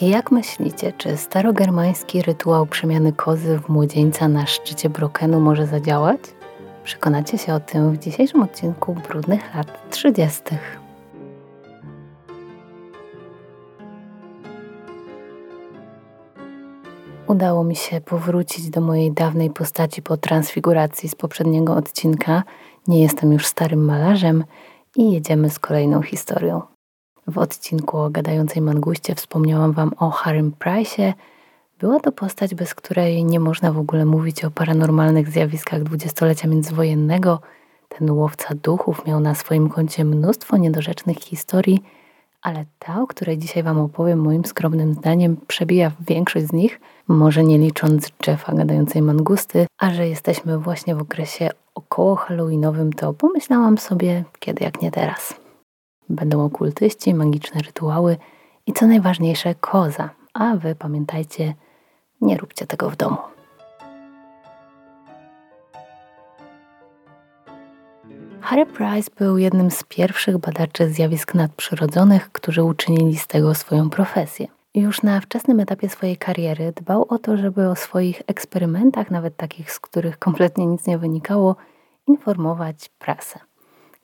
Jak myślicie, czy starogermański rytuał przemiany kozy w młodzieńca na szczycie Brokenu może zadziałać? Przekonacie się o tym w dzisiejszym odcinku Brudnych lat 30. Udało mi się powrócić do mojej dawnej postaci po transfiguracji z poprzedniego odcinka. Nie jestem już starym malarzem i jedziemy z kolejną historią. W odcinku o gadającej manguście wspomniałam Wam o Harrym Price'ie. Była to postać, bez której nie można w ogóle mówić o paranormalnych zjawiskach dwudziestolecia międzywojennego. Ten łowca duchów miał na swoim koncie mnóstwo niedorzecznych historii, ale ta, o której dzisiaj Wam opowiem, moim skromnym zdaniem przebija większość z nich, może nie licząc Jeffa gadającej mangusty, a że jesteśmy właśnie w okresie około halloweenowym, to pomyślałam sobie, kiedy jak nie teraz. Będą okultyści, magiczne rytuały i co najważniejsze, koza. A wy pamiętajcie, nie róbcie tego w domu. Harry Price był jednym z pierwszych badaczy zjawisk nadprzyrodzonych, którzy uczynili z tego swoją profesję. Już na wczesnym etapie swojej kariery dbał o to, żeby o swoich eksperymentach, nawet takich, z których kompletnie nic nie wynikało, informować prasę.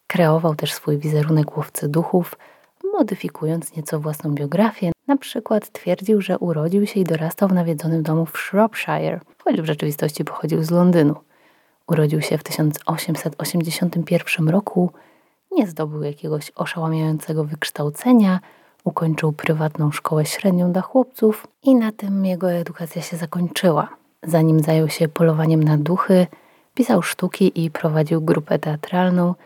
Kreował też swój wizerunek łowcy duchów, modyfikując nieco własną biografię. Na przykład twierdził, że urodził się i dorastał w nawiedzonym domu w Shropshire, choć w rzeczywistości pochodził z Londynu. Urodził się w 1881 roku, nie zdobył jakiegoś oszałamiającego wykształcenia, ukończył prywatną szkołę średnią dla chłopców i na tym jego edukacja się zakończyła. Zanim zajął się polowaniem na duchy, pisał sztuki i prowadził grupę teatralną –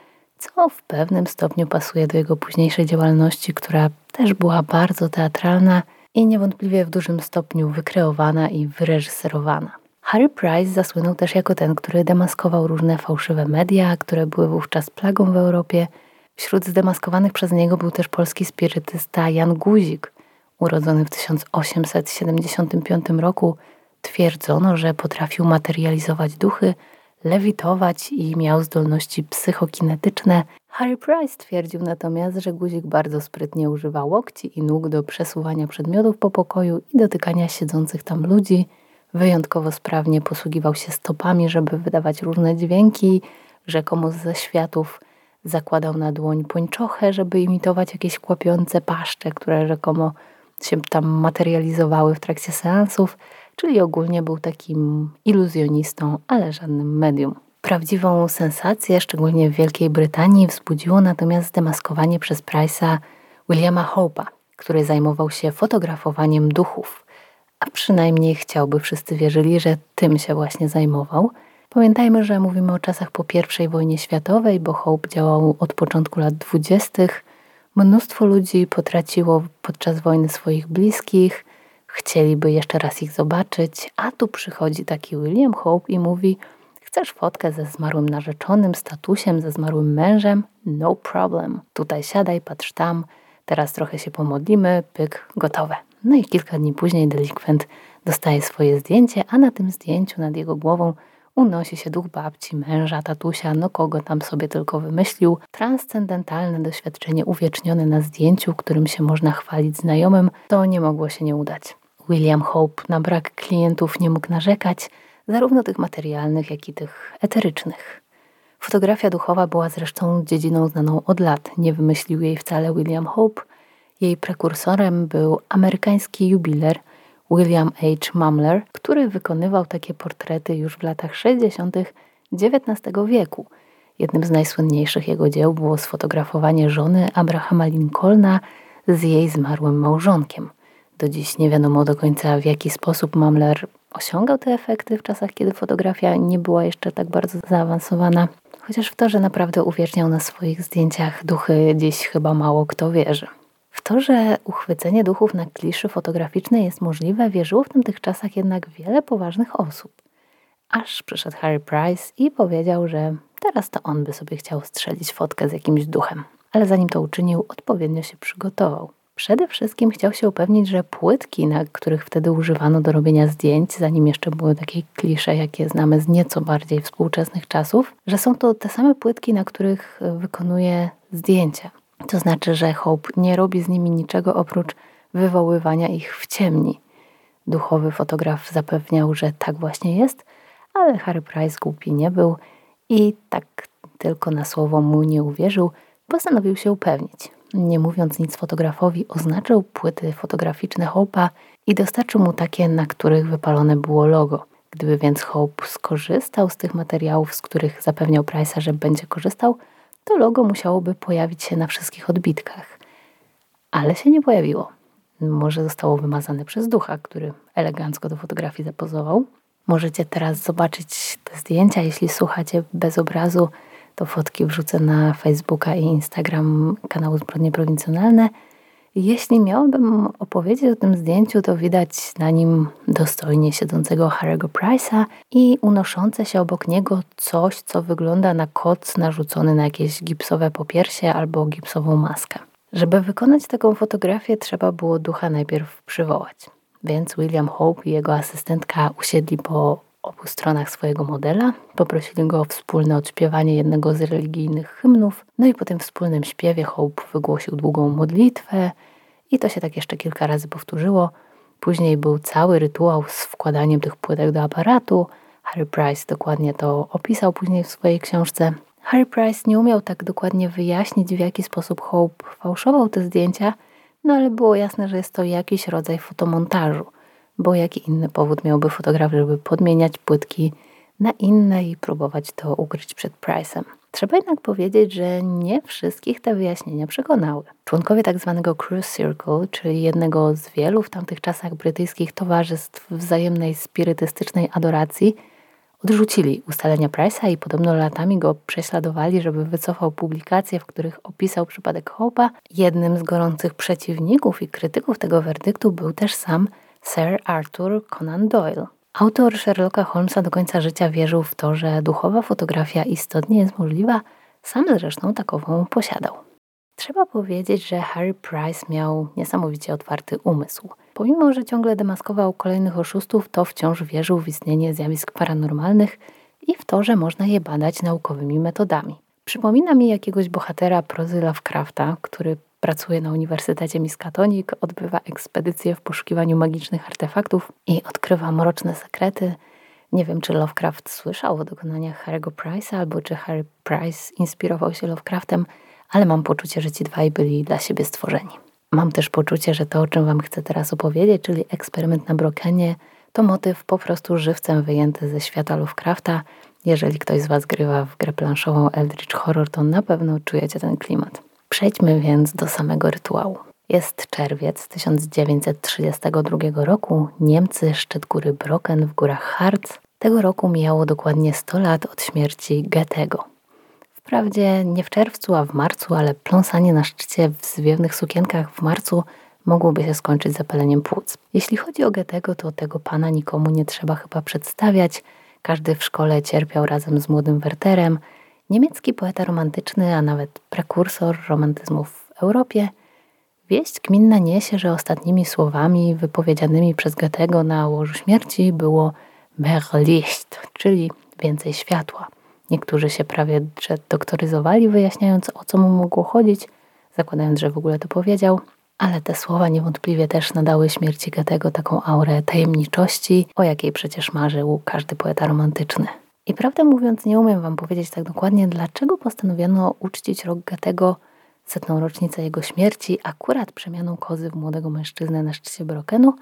co w pewnym stopniu pasuje do jego późniejszej działalności, która też była bardzo teatralna i niewątpliwie w dużym stopniu wykreowana i wyreżyserowana. Harry Price zasłynął też jako ten, który demaskował różne fałszywe media, które były wówczas plagą w Europie. Wśród zdemaskowanych przez niego był też polski spirytysta Jan Guzik, urodzony w 1875 roku. Twierdzono, że potrafił materializować duchy, lewitować i miał zdolności psychokinetyczne. Harry Price twierdził natomiast, że guzik bardzo sprytnie używa łokci i nóg do przesuwania przedmiotów po pokoju i dotykania siedzących tam ludzi. Wyjątkowo sprawnie posługiwał się stopami, żeby wydawać różne dźwięki. Rzekomo ze światów zakładał na dłoń pończochę, żeby imitować jakieś kłapiące paszcze, które rzekomo się tam materializowały w trakcie seansów czyli ogólnie był takim iluzjonistą, ale żadnym medium. Prawdziwą sensację, szczególnie w Wielkiej Brytanii, wzbudziło natomiast zdemaskowanie przez Price'a Williama Hope'a, który zajmował się fotografowaniem duchów, a przynajmniej chciałby wszyscy wierzyli, że tym się właśnie zajmował. Pamiętajmy, że mówimy o czasach po I wojnie światowej, bo Hope działał od początku lat dwudziestych. Mnóstwo ludzi potraciło podczas wojny swoich bliskich, chcieliby jeszcze raz ich zobaczyć, a tu przychodzi taki William Hope i mówi: Chcesz fotkę ze zmarłym narzeczonym, statusiem, ze zmarłym mężem? No problem. Tutaj siadaj, patrz tam, teraz trochę się pomodlimy, pyk, gotowe. No i kilka dni później delikwent dostaje swoje zdjęcie, a na tym zdjęciu nad jego głową unosi się duch babci, męża, tatusia, no kogo tam sobie tylko wymyślił. Transcendentalne doświadczenie uwiecznione na zdjęciu, którym się można chwalić znajomym, to nie mogło się nie udać. William Hope na brak klientów nie mógł narzekać, zarówno tych materialnych, jak i tych eterycznych. Fotografia duchowa była zresztą dziedziną znaną od lat. Nie wymyślił jej wcale William Hope. Jej prekursorem był amerykański jubiler William H. Mumler, który wykonywał takie portrety już w latach 60. XIX wieku. Jednym z najsłynniejszych jego dzieł było sfotografowanie żony Abrahama Lincolna z jej zmarłym małżonkiem – do dziś nie wiadomo do końca, w jaki sposób Mamler osiągał te efekty w czasach, kiedy fotografia nie była jeszcze tak bardzo zaawansowana. Chociaż w to, że naprawdę uwieczniał na swoich zdjęciach duchy, dziś chyba mało kto wierzy. W to, że uchwycenie duchów na kliszy fotograficznej jest możliwe, wierzyło w tamtych czasach jednak wiele poważnych osób. Aż przyszedł Harry Price i powiedział, że teraz to on by sobie chciał strzelić fotkę z jakimś duchem. Ale zanim to uczynił, odpowiednio się przygotował. Przede wszystkim chciał się upewnić, że płytki, na których wtedy używano do robienia zdjęć, zanim jeszcze były takie klisze, jakie znamy z nieco bardziej współczesnych czasów, że są to te same płytki, na których wykonuje zdjęcia. To znaczy, że Hope nie robi z nimi niczego oprócz wywoływania ich w ciemni. Duchowy fotograf zapewniał, że tak właśnie jest, ale Harry Price głupi nie był i tak tylko na słowo mu nie uwierzył, postanowił się upewnić. Nie mówiąc nic fotografowi, oznaczył płyty fotograficzne Hope'a i dostarczył mu takie, na których wypalone było logo. Gdyby więc Hope skorzystał z tych materiałów, z których zapewniał Price'a, że będzie korzystał, to logo musiałoby pojawić się na wszystkich odbitkach. Ale się nie pojawiło. Może zostało wymazane przez ducha, który elegancko do fotografii zapozował. Możecie teraz zobaczyć te zdjęcia, jeśli słuchacie bez obrazu to fotki wrzucę na Facebooka i Instagram kanału Zbrodnie Prowincjonalne. Jeśli miałabym opowiedzieć o tym zdjęciu, to widać na nim dostojnie siedzącego Harry'ego Price'a i unoszące się obok niego coś, co wygląda na koc narzucony na jakieś gipsowe popiersie albo gipsową maskę. Żeby wykonać taką fotografię, trzeba było ducha najpierw przywołać. Więc William Hope i jego asystentka usiedli po obu stronach swojego modela. Poprosili go o wspólne odśpiewanie jednego z religijnych hymnów, no i po tym wspólnym śpiewie Hope wygłosił długą modlitwę i to się tak jeszcze kilka razy powtórzyło. Później był cały rytuał z wkładaniem tych płytek do aparatu. Harry Price dokładnie to opisał później w swojej książce. Harry Price nie umiał tak dokładnie wyjaśnić, w jaki sposób Hope fałszował te zdjęcia, no ale było jasne, że jest to jakiś rodzaj fotomontażu – bo jaki inny powód miałby fotograf, żeby podmieniać płytki na inne i próbować to ukryć przed Price'em. Trzeba jednak powiedzieć, że nie wszystkich te wyjaśnienia przekonały. Członkowie tzw. Tak Cruise Circle, czyli jednego z wielu w tamtych czasach brytyjskich towarzystw wzajemnej spirytystycznej adoracji, odrzucili ustalenia Price'a i podobno latami go prześladowali, żeby wycofał publikacje, w których opisał przypadek Hope'a. Jednym z gorących przeciwników i krytyków tego werdyktu był też sam Sir Arthur Conan Doyle. Autor Sherlocka Holmesa do końca życia wierzył w to, że duchowa fotografia istotnie jest możliwa, sam zresztą takową posiadał. Trzeba powiedzieć, że Harry Price miał niesamowicie otwarty umysł. Pomimo, że ciągle demaskował kolejnych oszustów, to wciąż wierzył w istnienie zjawisk paranormalnych i w to, że można je badać naukowymi metodami. Przypomina mi jakiegoś bohatera prozy Lovecrafta, który pracuje na Uniwersytecie Miskatonic, odbywa ekspedycje w poszukiwaniu magicznych artefaktów i odkrywa mroczne sekrety. Nie wiem, czy Lovecraft słyszał o dokonaniach Harry'ego Price'a, albo czy Harry Price inspirował się Lovecraftem, ale mam poczucie, że ci dwaj byli dla siebie stworzeni. Mam też poczucie, że to, o czym Wam chcę teraz opowiedzieć, czyli eksperyment na Brokenie, to motyw po prostu żywcem wyjęty ze świata Lovecrafta. Jeżeli ktoś z Was grywa w grę planszową Eldritch Horror, to na pewno czujecie ten klimat. Przejdźmy więc do samego rytuału. Jest czerwiec 1932 roku. Niemcy, szczyt góry Brocken w górach Harz. Tego roku mijało dokładnie 100 lat od śmierci Goethego. Wprawdzie nie w czerwcu, a w marcu, ale pląsanie na szczycie w zwiewnych sukienkach w marcu mogłoby się skończyć zapaleniem płuc. Jeśli chodzi o Goethego, to tego pana nikomu nie trzeba chyba przedstawiać. Każdy w szkole cierpiał razem z młodym Werterem – Niemiecki poeta romantyczny, a nawet prekursor romantyzmu w Europie, wieść gminna niesie, że ostatnimi słowami wypowiedzianymi przez Goethego na łożu śmierci było mehr Licht, czyli więcej światła. Niektórzy się prawie doktoryzowali, wyjaśniając o co mu mogło chodzić, zakładając, że w ogóle to powiedział, ale te słowa niewątpliwie też nadały śmierci Goethego taką aurę tajemniczości, o jakiej przecież marzył każdy poeta romantyczny. I prawdę mówiąc, nie umiem Wam powiedzieć tak dokładnie, dlaczego postanowiono uczcić rok Goethego setną rocznicę jego śmierci akurat przemianą kozy w młodego mężczyznę na szczycie Brokenu,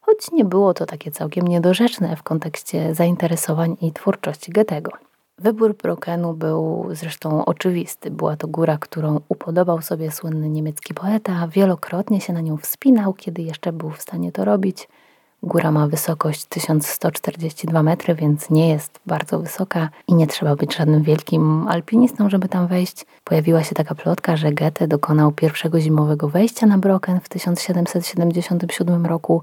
choć nie było to takie całkiem niedorzeczne w kontekście zainteresowań i twórczości Goethego. Wybór Brokenu był zresztą oczywisty. Była to góra, którą upodobał sobie słynny niemiecki poeta, wielokrotnie się na nią wspinał, kiedy jeszcze był w stanie to robić – Góra ma wysokość 1142 metry, więc nie jest bardzo wysoka i nie trzeba być żadnym wielkim alpinistą, żeby tam wejść. Pojawiła się taka plotka, że Goethe dokonał pierwszego zimowego wejścia na Brocken w 1777 roku,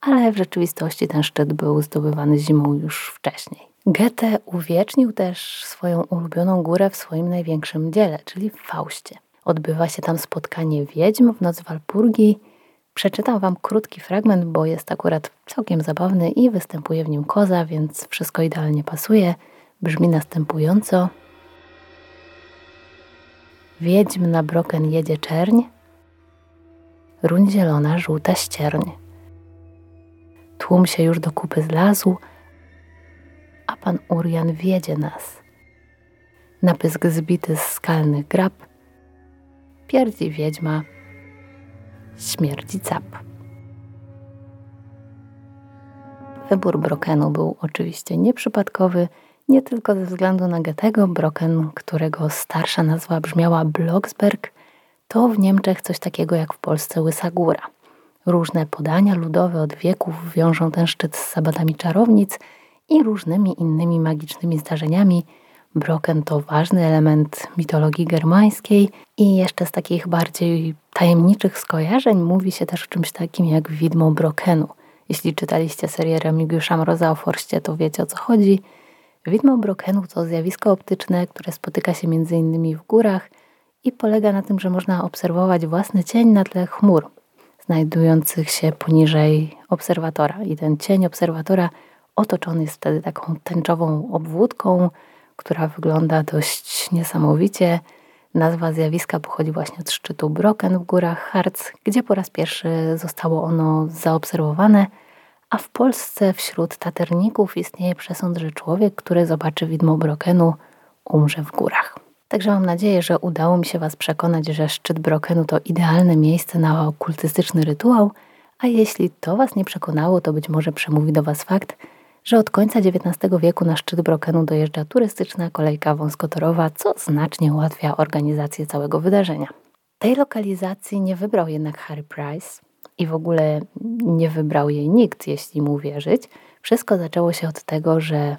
ale w rzeczywistości ten szczyt był zdobywany zimą już wcześniej. Goethe uwiecznił też swoją ulubioną górę w swoim największym dziele, czyli w Faustie. Odbywa się tam spotkanie wiedźm w noc Walpurgi Przeczytam Wam krótki fragment, bo jest akurat całkiem zabawny i występuje w nim koza, więc wszystko idealnie pasuje. Brzmi następująco. Wiedźm na broken jedzie czerń, ruń zielona, żółta ścierń. Tłum się już do kupy zlazł, a pan Urian wiedzie nas. Na pysk zbity z skalnych grab, pierdzi wiedźma, śmierdzi cap. Wybór Brokenu był oczywiście nieprzypadkowy, nie tylko ze względu na Goethego. Broken, którego starsza nazwa brzmiała Blocksberg, to w Niemczech coś takiego jak w Polsce Łysa Góra. Różne podania ludowe od wieków wiążą ten szczyt z sabatami czarownic i różnymi innymi magicznymi zdarzeniami. Broken to ważny element mitologii germańskiej i jeszcze z takich bardziej tajemniczych skojarzeń mówi się też o czymś takim jak widmo Brokenu. Jeśli czytaliście serię Remigiusza Mroza o Forście, to wiecie o co chodzi. Widmo Brokenu to zjawisko optyczne, które spotyka się innymi w górach i polega na tym, że można obserwować własny cień na tle chmur znajdujących się poniżej obserwatora. I ten cień obserwatora otoczony jest wtedy taką tęczową obwódką, która wygląda dość niesamowicie. Nazwa zjawiska pochodzi właśnie od szczytu Broken w górach Harz, gdzie po raz pierwszy zostało ono zaobserwowane, a w Polsce wśród taterników istnieje przesąd, że człowiek, który zobaczy widmo Brokenu, umrze w górach. Także mam nadzieję, że udało mi się Was przekonać, że szczyt Brokenu to idealne miejsce na okultystyczny rytuał, a jeśli to Was nie przekonało, to być może przemówi do Was fakt, że od końca XIX wieku na szczyt Brokenu dojeżdża turystyczna kolejka wąskotorowa, co znacznie ułatwia organizację całego wydarzenia. Tej lokalizacji nie wybrał jednak Harry Price i w ogóle nie wybrał jej nikt, jeśli mu wierzyć. Wszystko zaczęło się od tego, że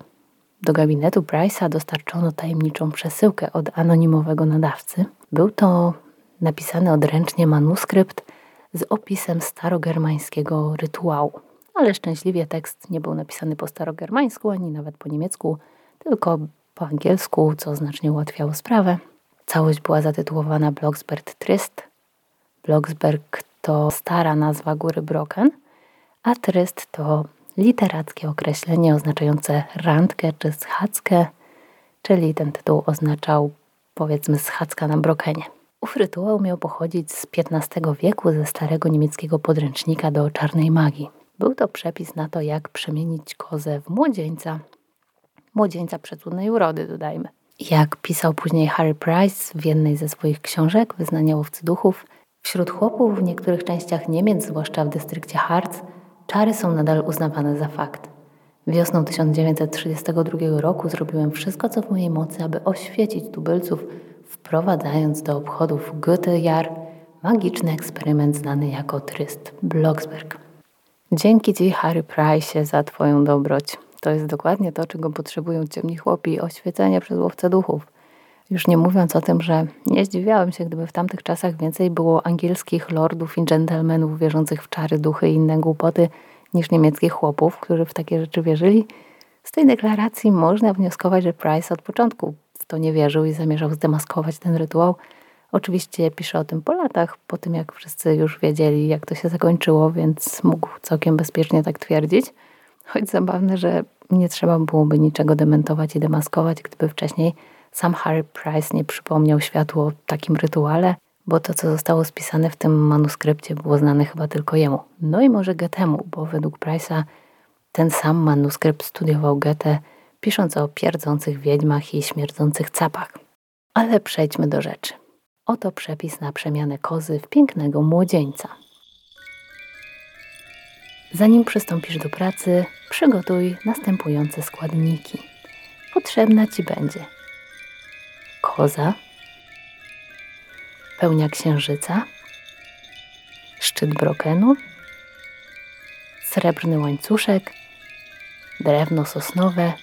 do gabinetu Price'a dostarczono tajemniczą przesyłkę od anonimowego nadawcy. Był to napisany odręcznie manuskrypt z opisem starogermańskiego rytuału. Ale szczęśliwie tekst nie był napisany po starogermańsku ani nawet po niemiecku, tylko po angielsku, co znacznie ułatwiało sprawę. Całość była zatytułowana Blocksberg Tryst. Blocksberg to stara nazwa góry Brocken, a Tryst to literackie określenie oznaczające randkę czy schadzkę, czyli ten tytuł oznaczał powiedzmy schadzka na Brokenie. Ów rytuał miał pochodzić z XV wieku ze starego niemieckiego podręcznika do czarnej magii. Był to przepis na to, jak przemienić kozę w młodzieńca. Młodzieńca przecudnej urody, dodajmy. Jak pisał później Harry Price w jednej ze swoich książek, Wyznania łowcy duchów, wśród chłopów w niektórych częściach Niemiec, zwłaszcza w dystrykcie Harz, czary są nadal uznawane za fakt. Wiosną 1932 roku zrobiłem wszystko, co w mojej mocy, aby oświecić tubylców, wprowadzając do obchodów Goethe-Jahr magiczny eksperyment znany jako tryst Blocksberg. Dzięki Ci, Harry Price, za Twoją dobroć. To jest dokładnie to, czego potrzebują ciemni chłopi, oświecenie przez łowcę duchów. Już nie mówiąc o tym, że nie zdziwiałem się, gdyby w tamtych czasach więcej było angielskich lordów i dżentelmenów wierzących w czary, duchy i inne głupoty, niż niemieckich chłopów, którzy w takie rzeczy wierzyli. Z tej deklaracji można wnioskować, że Price od początku w to nie wierzył i zamierzał zdemaskować ten rytuał. Oczywiście pisze o tym po latach, po tym jak wszyscy już wiedzieli, jak to się zakończyło, więc mógł całkiem bezpiecznie tak twierdzić. Choć zabawne, że nie trzeba byłoby niczego dementować i demaskować, gdyby wcześniej sam Harry Price nie przypomniał światu o takim rytuale, bo to, co zostało spisane w tym manuskrypcie, było znane chyba tylko jemu. No i może Goethemu, bo według Price'a ten sam manuskrypt studiował Goethe, pisząc o pierdzących wiedźmach i śmierdzących capach. Ale przejdźmy do rzeczy. Oto przepis na przemianę kozy w pięknego młodzieńca. Zanim przystąpisz do pracy, przygotuj następujące składniki. Potrzebna Ci będzie koza, pełnia księżyca, szczyt brokenu, srebrny łańcuszek, drewno sosnowe,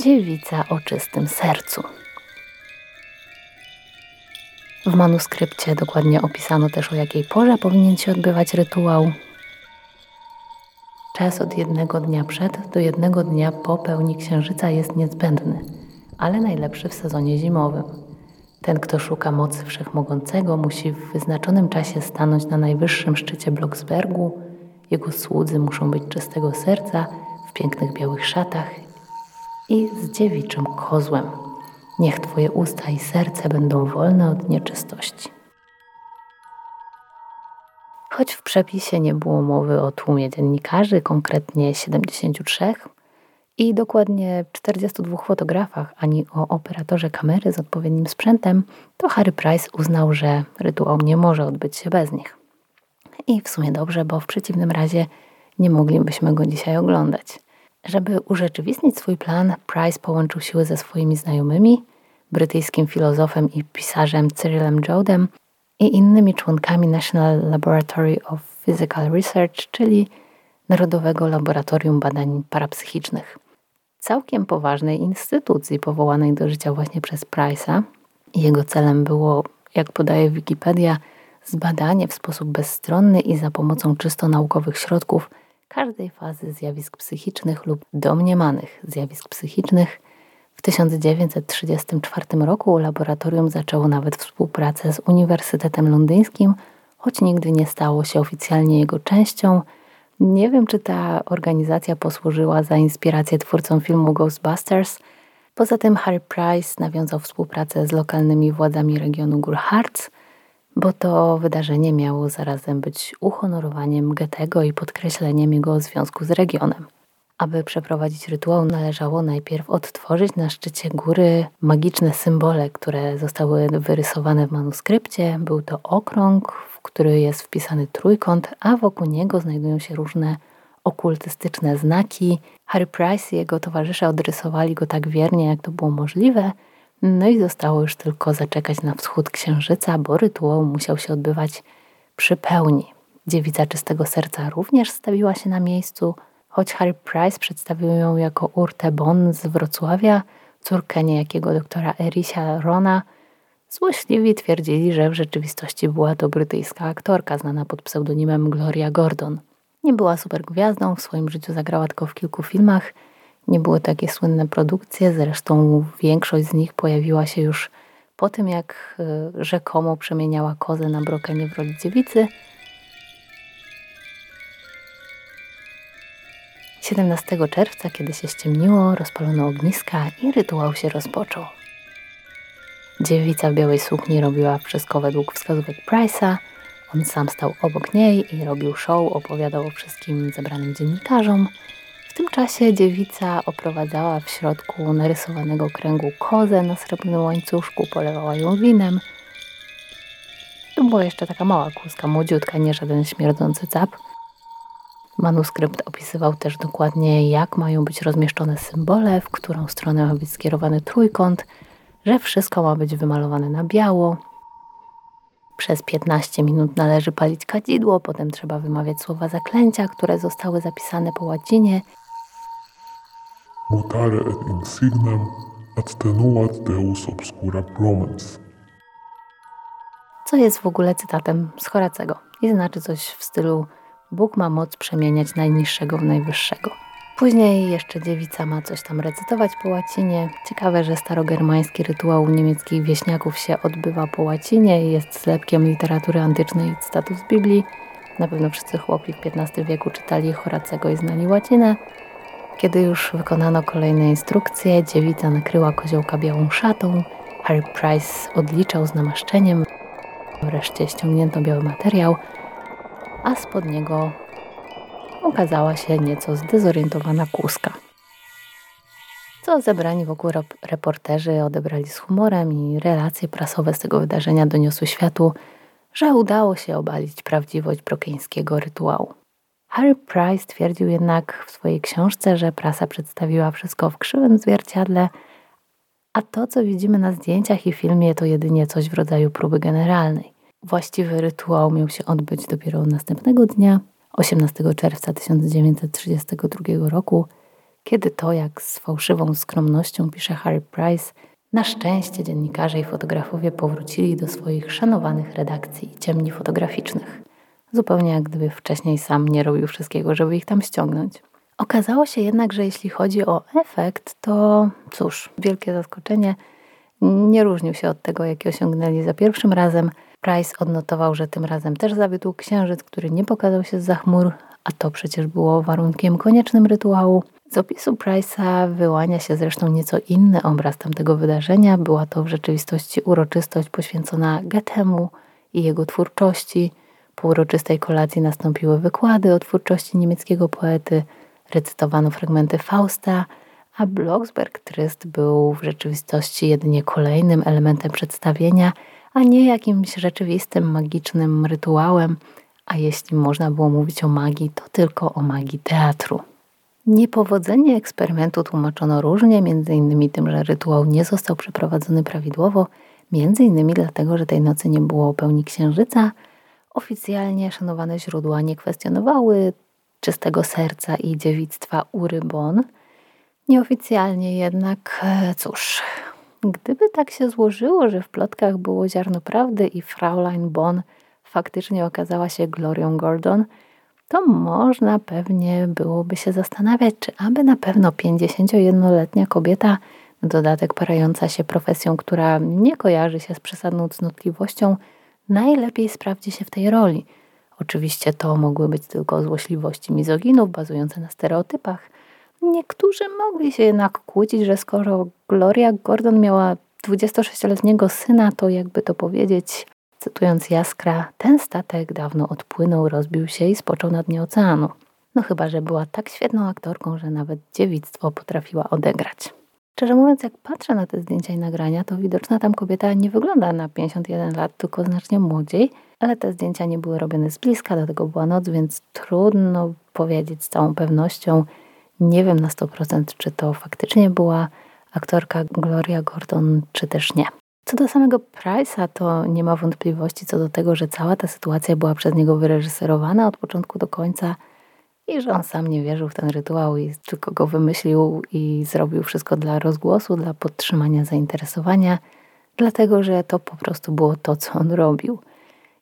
dziewica o czystym sercu. W manuskrypcie dokładnie opisano też o jakiej porze powinien się odbywać rytuał. Czas od jednego dnia przed do jednego dnia po pełni księżyca jest niezbędny, ale najlepszy w sezonie zimowym. Ten, kto szuka mocy wszechmogącego, musi w wyznaczonym czasie stanąć na najwyższym szczycie Bloksbergu. Jego słudzy muszą być czystego serca, w pięknych białych szatach i z dziewiczym kozłem. Niech Twoje usta i serce będą wolne od nieczystości. choć w przepisie nie było mowy o tłumie dziennikarzy, konkretnie 73 i dokładnie 42 fotografach, ani o operatorze kamery z odpowiednim sprzętem, to Harry Price uznał, że rytuał nie może odbyć się bez nich. I w sumie dobrze, bo w przeciwnym razie nie moglibyśmy go dzisiaj oglądać. Żeby urzeczywistnić swój plan, Price połączył siły ze swoimi znajomymi, brytyjskim filozofem i pisarzem Cyrillem Jodem i innymi członkami National Laboratory of Physical Research, czyli Narodowego Laboratorium Badań Parapsychicznych. Całkiem poważnej instytucji powołanej do życia właśnie przez Price'a. Jego celem było, jak podaje Wikipedia, zbadanie w sposób bezstronny i za pomocą czysto naukowych środków każdej fazy zjawisk psychicznych lub domniemanych zjawisk psychicznych. W 1934 roku laboratorium zaczęło nawet współpracę z Uniwersytetem Londyńskim, choć nigdy nie stało się oficjalnie jego częścią. Nie wiem, czy ta organizacja posłużyła za inspirację twórcom filmu Ghostbusters. Poza tym Harry Price nawiązał współpracę z lokalnymi władzami regionu Gór Harz, bo to wydarzenie miało zarazem być uhonorowaniem Goethego i podkreśleniem jego związku z regionem. Aby przeprowadzić rytuał, należało najpierw odtworzyć na szczycie góry magiczne symbole, które zostały wyrysowane w manuskrypcie. Był to okrąg, w który jest wpisany trójkąt, a wokół niego znajdują się różne okultystyczne znaki. Harry Price i jego towarzysze odrysowali go tak wiernie, jak to było możliwe – no i zostało już tylko zaczekać na wschód księżyca, bo rytuał musiał się odbywać przy pełni. Dziewica czystego serca również stawiła się na miejscu, choć Harry Price przedstawił ją jako Urtę Bon z Wrocławia, córkę niejakiego doktora Erisia Rona. Złośliwi twierdzili, że w rzeczywistości była to brytyjska aktorka znana pod pseudonimem Gloria Gordon. Nie była supergwiazdą, w swoim życiu zagrała tylko w kilku filmach – nie były takie słynne produkcje, zresztą większość z nich pojawiła się już po tym, jak e, rzekomo przemieniała kozę na brokenie w roli dziewicy. 17 czerwca, kiedy się ściemniło, rozpalono ogniska i rytuał się rozpoczął. Dziewica w białej sukni robiła wszystko według wskazówek Price'a. On sam stał obok niej i robił show, opowiadał o wszystkim zebranym dziennikarzom. W tym czasie dziewica oprowadzała w środku narysowanego kręgu kozę na srebrnym łańcuszku, polewała ją winem. Tu była jeszcze taka mała kózka, młodziutka, nie żaden śmierdzący cap. Manuskrypt opisywał też dokładnie, jak mają być rozmieszczone symbole, w którą stronę ma być skierowany trójkąt, że wszystko ma być wymalowane na biało. Przez 15 minut należy palić kadzidło, potem trzeba wymawiać słowa zaklęcia, które zostały zapisane po łacinie Mutare et insignem attenuat Deus obscura promens. Co jest w ogóle cytatem z Horacego i znaczy coś w stylu Bóg ma moc przemieniać najniższego w najwyższego. Później jeszcze dziewica ma coś tam recytować po łacinie. Ciekawe, że starogermański rytuał niemieckich wieśniaków się odbywa po łacinie i jest zlepkiem literatury antycznej i cytatów z Biblii. Na pewno wszyscy chłopi w XV wieku czytali Horacego i znali łacinę. Kiedy już wykonano kolejne instrukcje, dziewica nakryła koziołka białą szatą, Harry Price odliczał z namaszczeniem, wreszcie ściągnięto biały materiał, a spod niego ukazała się nieco zdezorientowana kłuska. Co zebrani wokół reporterzy odebrali z humorem i relacje prasowe z tego wydarzenia doniosły światu, że udało się obalić prawdziwość brokeńskiego rytuału. Harry Price twierdził jednak w swojej książce, że prasa przedstawiła wszystko w krzywym zwierciadle, a to, co widzimy na zdjęciach i filmie, to jedynie coś w rodzaju próby generalnej. Właściwy rytuał miał się odbyć dopiero następnego dnia, 18 czerwca 1932 roku, kiedy to, jak z fałszywą skromnością pisze Harry Price, na szczęście dziennikarze i fotografowie powrócili do swoich szanowanych redakcji i ciemni fotograficznych zupełnie jak gdyby wcześniej sam nie robił wszystkiego, żeby ich tam ściągnąć. Okazało się jednak, że jeśli chodzi o efekt, to cóż, wielkie zaskoczenie nie różnił się od tego, jaki osiągnęli za pierwszym razem. Price odnotował, że tym razem też zawiódł księżyc, który nie pokazał się z chmur, a to przecież było warunkiem koniecznym rytuału. Z opisu Price'a wyłania się zresztą nieco inny obraz tamtego wydarzenia. Była to w rzeczywistości uroczystość poświęcona Goethemu i jego twórczości – Po uroczystej kolacji nastąpiły wykłady o twórczości niemieckiego poety, recytowano fragmenty Fausta, a Blocksberg Tryst był w rzeczywistości jedynie kolejnym elementem przedstawienia, a nie jakimś rzeczywistym, magicznym rytuałem, a jeśli można było mówić o magii, to tylko o magii teatru. Niepowodzenie eksperymentu tłumaczono różnie, innymi tym, że rytuał nie został przeprowadzony prawidłowo, innymi dlatego, że tej nocy nie było pełni księżyca. Oficjalnie szanowane źródła nie kwestionowały czystego serca i dziewictwa Ury Bon. Nieoficjalnie jednak, e, cóż, gdyby tak się złożyło, że w plotkach było ziarno prawdy i Fraulein Bon faktycznie okazała się Glorią Gordon, to można pewnie byłoby się zastanawiać, czy aby na pewno 51-letnia kobieta, dodatek parająca się profesją, która nie kojarzy się z przesadną cnotliwością, najlepiej sprawdzi się w tej roli. Oczywiście to mogły być tylko złośliwości mizoginów bazujące na stereotypach. Niektórzy mogli się jednak kłócić, że skoro Gloria Gordon miała 26-letniego syna, to jakby to powiedzieć, Cytując Jaskra, ten statek dawno odpłynął, rozbił się i spoczął na dnie oceanu. No chyba, że była tak świetną aktorką, że nawet dziewictwo potrafiła odegrać. Szczerze mówiąc, jak patrzę na te zdjęcia i nagrania, to widoczna tam kobieta nie wygląda na 51 lat, tylko znacznie młodziej, ale te zdjęcia nie były robione z bliska, do tego była noc, więc trudno powiedzieć z całą pewnością. Nie wiem na 100% czy to faktycznie była aktorka Gloria Gordon, czy też nie. Co do samego Price'a, to nie ma wątpliwości co do tego, że cała ta sytuacja była przez niego wyreżyserowana od początku do końca i że on sam nie wierzył w ten rytuał i tylko go wymyślił i zrobił wszystko dla rozgłosu, dla podtrzymania zainteresowania, dlatego że to po prostu było to, co on robił.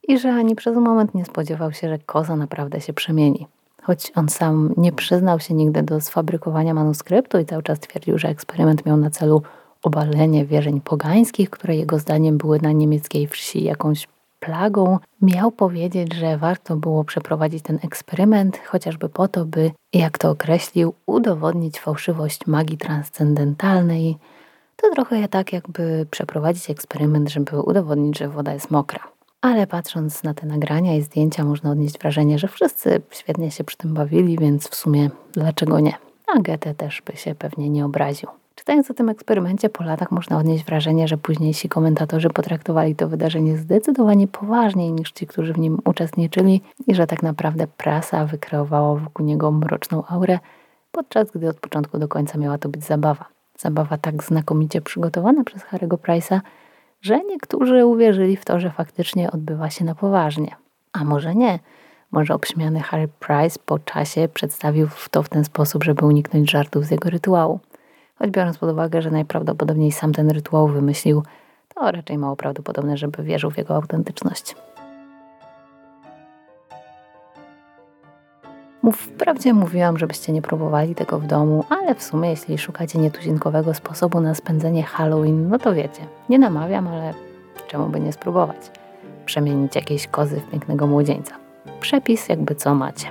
I że ani przez moment nie spodziewał się, że koza naprawdę się przemieni. Choć on sam nie przyznał się nigdy do sfabrykowania manuskryptu i cały czas twierdził, że eksperyment miał na celu obalenie wierzeń pogańskich, które jego zdaniem były na niemieckiej wsi jakąś plagą, miał powiedzieć, że warto było przeprowadzić ten eksperyment, chociażby po to, by, jak to określił, udowodnić fałszywość magii transcendentalnej. To trochę tak, jakby przeprowadzić eksperyment, żeby udowodnić, że woda jest mokra. Ale patrząc na te nagrania i zdjęcia, można odnieść wrażenie, że wszyscy świetnie się przy tym bawili, więc w sumie dlaczego nie? A Goethe też by się pewnie nie obraził. Czytając o tym eksperymencie po latach można odnieść wrażenie, że późniejsi komentatorzy potraktowali to wydarzenie zdecydowanie poważniej niż ci, którzy w nim uczestniczyli i że tak naprawdę prasa wykreowała wokół niego mroczną aurę, podczas gdy od początku do końca miała to być zabawa. Zabawa tak znakomicie przygotowana przez Harry'ego Price'a, że niektórzy uwierzyli w to, że faktycznie odbywa się na poważnie. A może nie? Może obśmiany Harry Price po czasie przedstawił to w ten sposób, żeby uniknąć żartów z jego rytuału. Choć biorąc pod uwagę, że najprawdopodobniej sam ten rytuał wymyślił, to raczej mało prawdopodobne, żeby wierzył w jego autentyczność. Wprawdzie mówiłam, żebyście nie próbowali tego w domu, ale w sumie jeśli szukacie nietuzinkowego sposobu na spędzenie Halloween, no to wiecie, nie namawiam, ale czemu by nie spróbować? Przemienić jakieś kozy w pięknego młodzieńca. Przepis jakby co macie.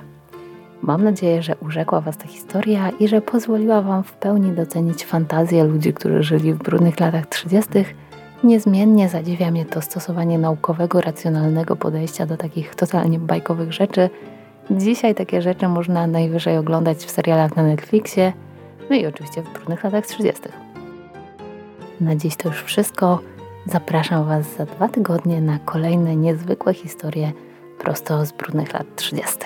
Mam nadzieję, że urzekła Was ta historia i że pozwoliła Wam w pełni docenić fantazję ludzi, którzy żyli w brudnych latach 30. Niezmiennie zadziwia mnie to stosowanie naukowego, racjonalnego podejścia do takich totalnie bajkowych rzeczy. Dzisiaj takie rzeczy można najwyżej oglądać w serialach na Netflixie, no i oczywiście w brudnych latach 30. Na dziś to już wszystko. Zapraszam Was za dwa tygodnie na kolejne niezwykłe historie prosto z brudnych lat 30.